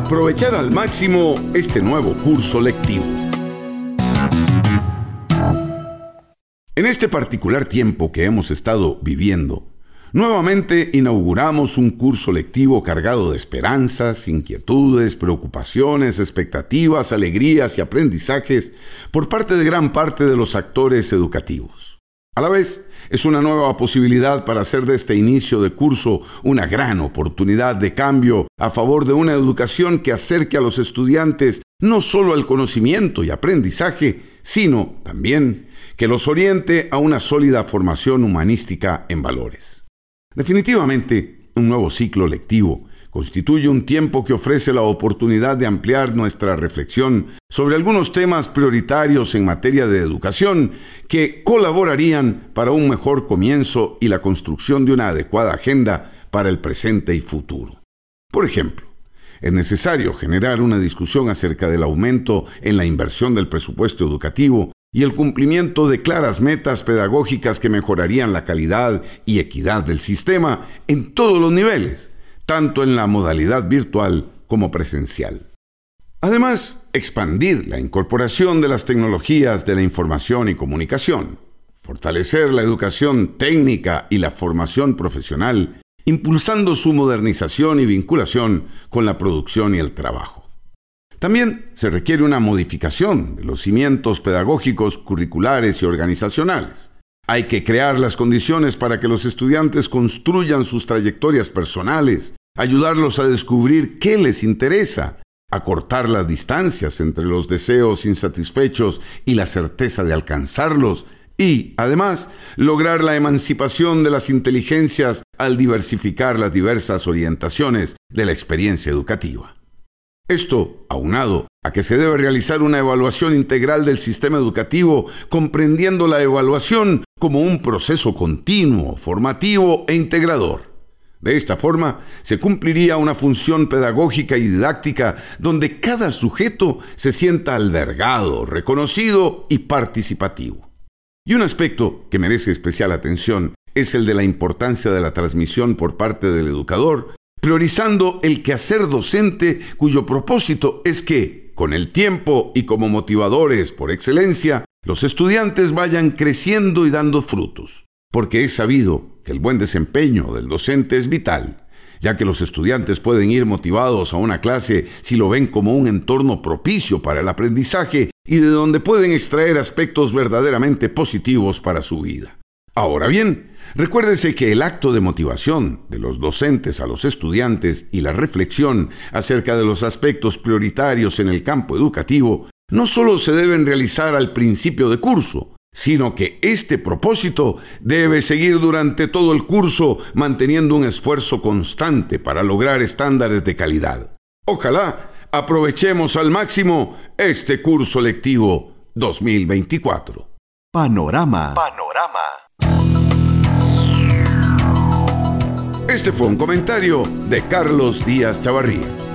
aprovechar al máximo este nuevo curso lectivo. En este particular tiempo que hemos estado viviendo, nuevamente inauguramos un curso lectivo cargado de esperanzas, inquietudes, preocupaciones, expectativas, alegrías y aprendizajes por parte de gran parte de los actores educativos. A la vez, es una nueva posibilidad para hacer de este inicio de curso una gran oportunidad de cambio a favor de una educación que acerque a los estudiantes no solo al conocimiento y aprendizaje, sino también que los oriente a una sólida formación humanística en valores. Definitivamente, un nuevo ciclo lectivo constituye un tiempo que ofrece la oportunidad de ampliar nuestra reflexión sobre algunos temas prioritarios en materia de educación que colaborarían para un mejor comienzo y la construcción de una adecuada agenda para el presente y futuro. Por ejemplo, es necesario generar una discusión acerca del aumento en la inversión del presupuesto educativo y el cumplimiento de claras metas pedagógicas que mejorarían la calidad y equidad del sistema en todos los niveles, tanto en la modalidad virtual como presencial. Además, expandir la incorporación de las tecnologías de la información y comunicación, fortalecer la educación técnica y la formación profesional, impulsando su modernización y vinculación con la producción y el trabajo. También se requiere una modificación de los cimientos pedagógicos, curriculares y organizacionales hay que crear las condiciones para que los estudiantes construyan sus trayectorias personales, ayudarlos a descubrir qué les interesa, acortar las distancias entre los deseos insatisfechos y la certeza de alcanzarlos, y, además, lograr la emancipación de las inteligencias al diversificar las diversas orientaciones de la experiencia educativa. Esto, aunado a que se debe realizar una evaluación integral del sistema educativo, comprendiendo la evaluación como un proceso continuo, formativo e integrador. De esta forma, se cumpliría una función pedagógica y didáctica donde cada sujeto se sienta albergado, reconocido y participativo. Y un aspecto que merece especial atención es el de la importancia de la transmisión por parte del educador priorizando el quehacer docente cuyo propósito es que, con el tiempo y como motivadores por excelencia, los estudiantes vayan creciendo y dando frutos, porque es sabido que el buen desempeño del docente es vital, ya que los estudiantes pueden ir motivados a una clase si lo ven como un entorno propicio para el aprendizaje y de donde pueden extraer aspectos verdaderamente positivos para su vida. Ahora bien, recuérdese que el acto de motivación de los docentes a los estudiantes y la reflexión acerca de los aspectos prioritarios en el campo educativo no solo se deben realizar al principio de curso, sino que este propósito debe seguir durante todo el curso manteniendo un esfuerzo constante para lograr estándares de calidad. Ojalá aprovechemos al máximo este curso lectivo 2024. Panorama. Panorama. Este fue un comentario de Carlos Díaz Chavarría.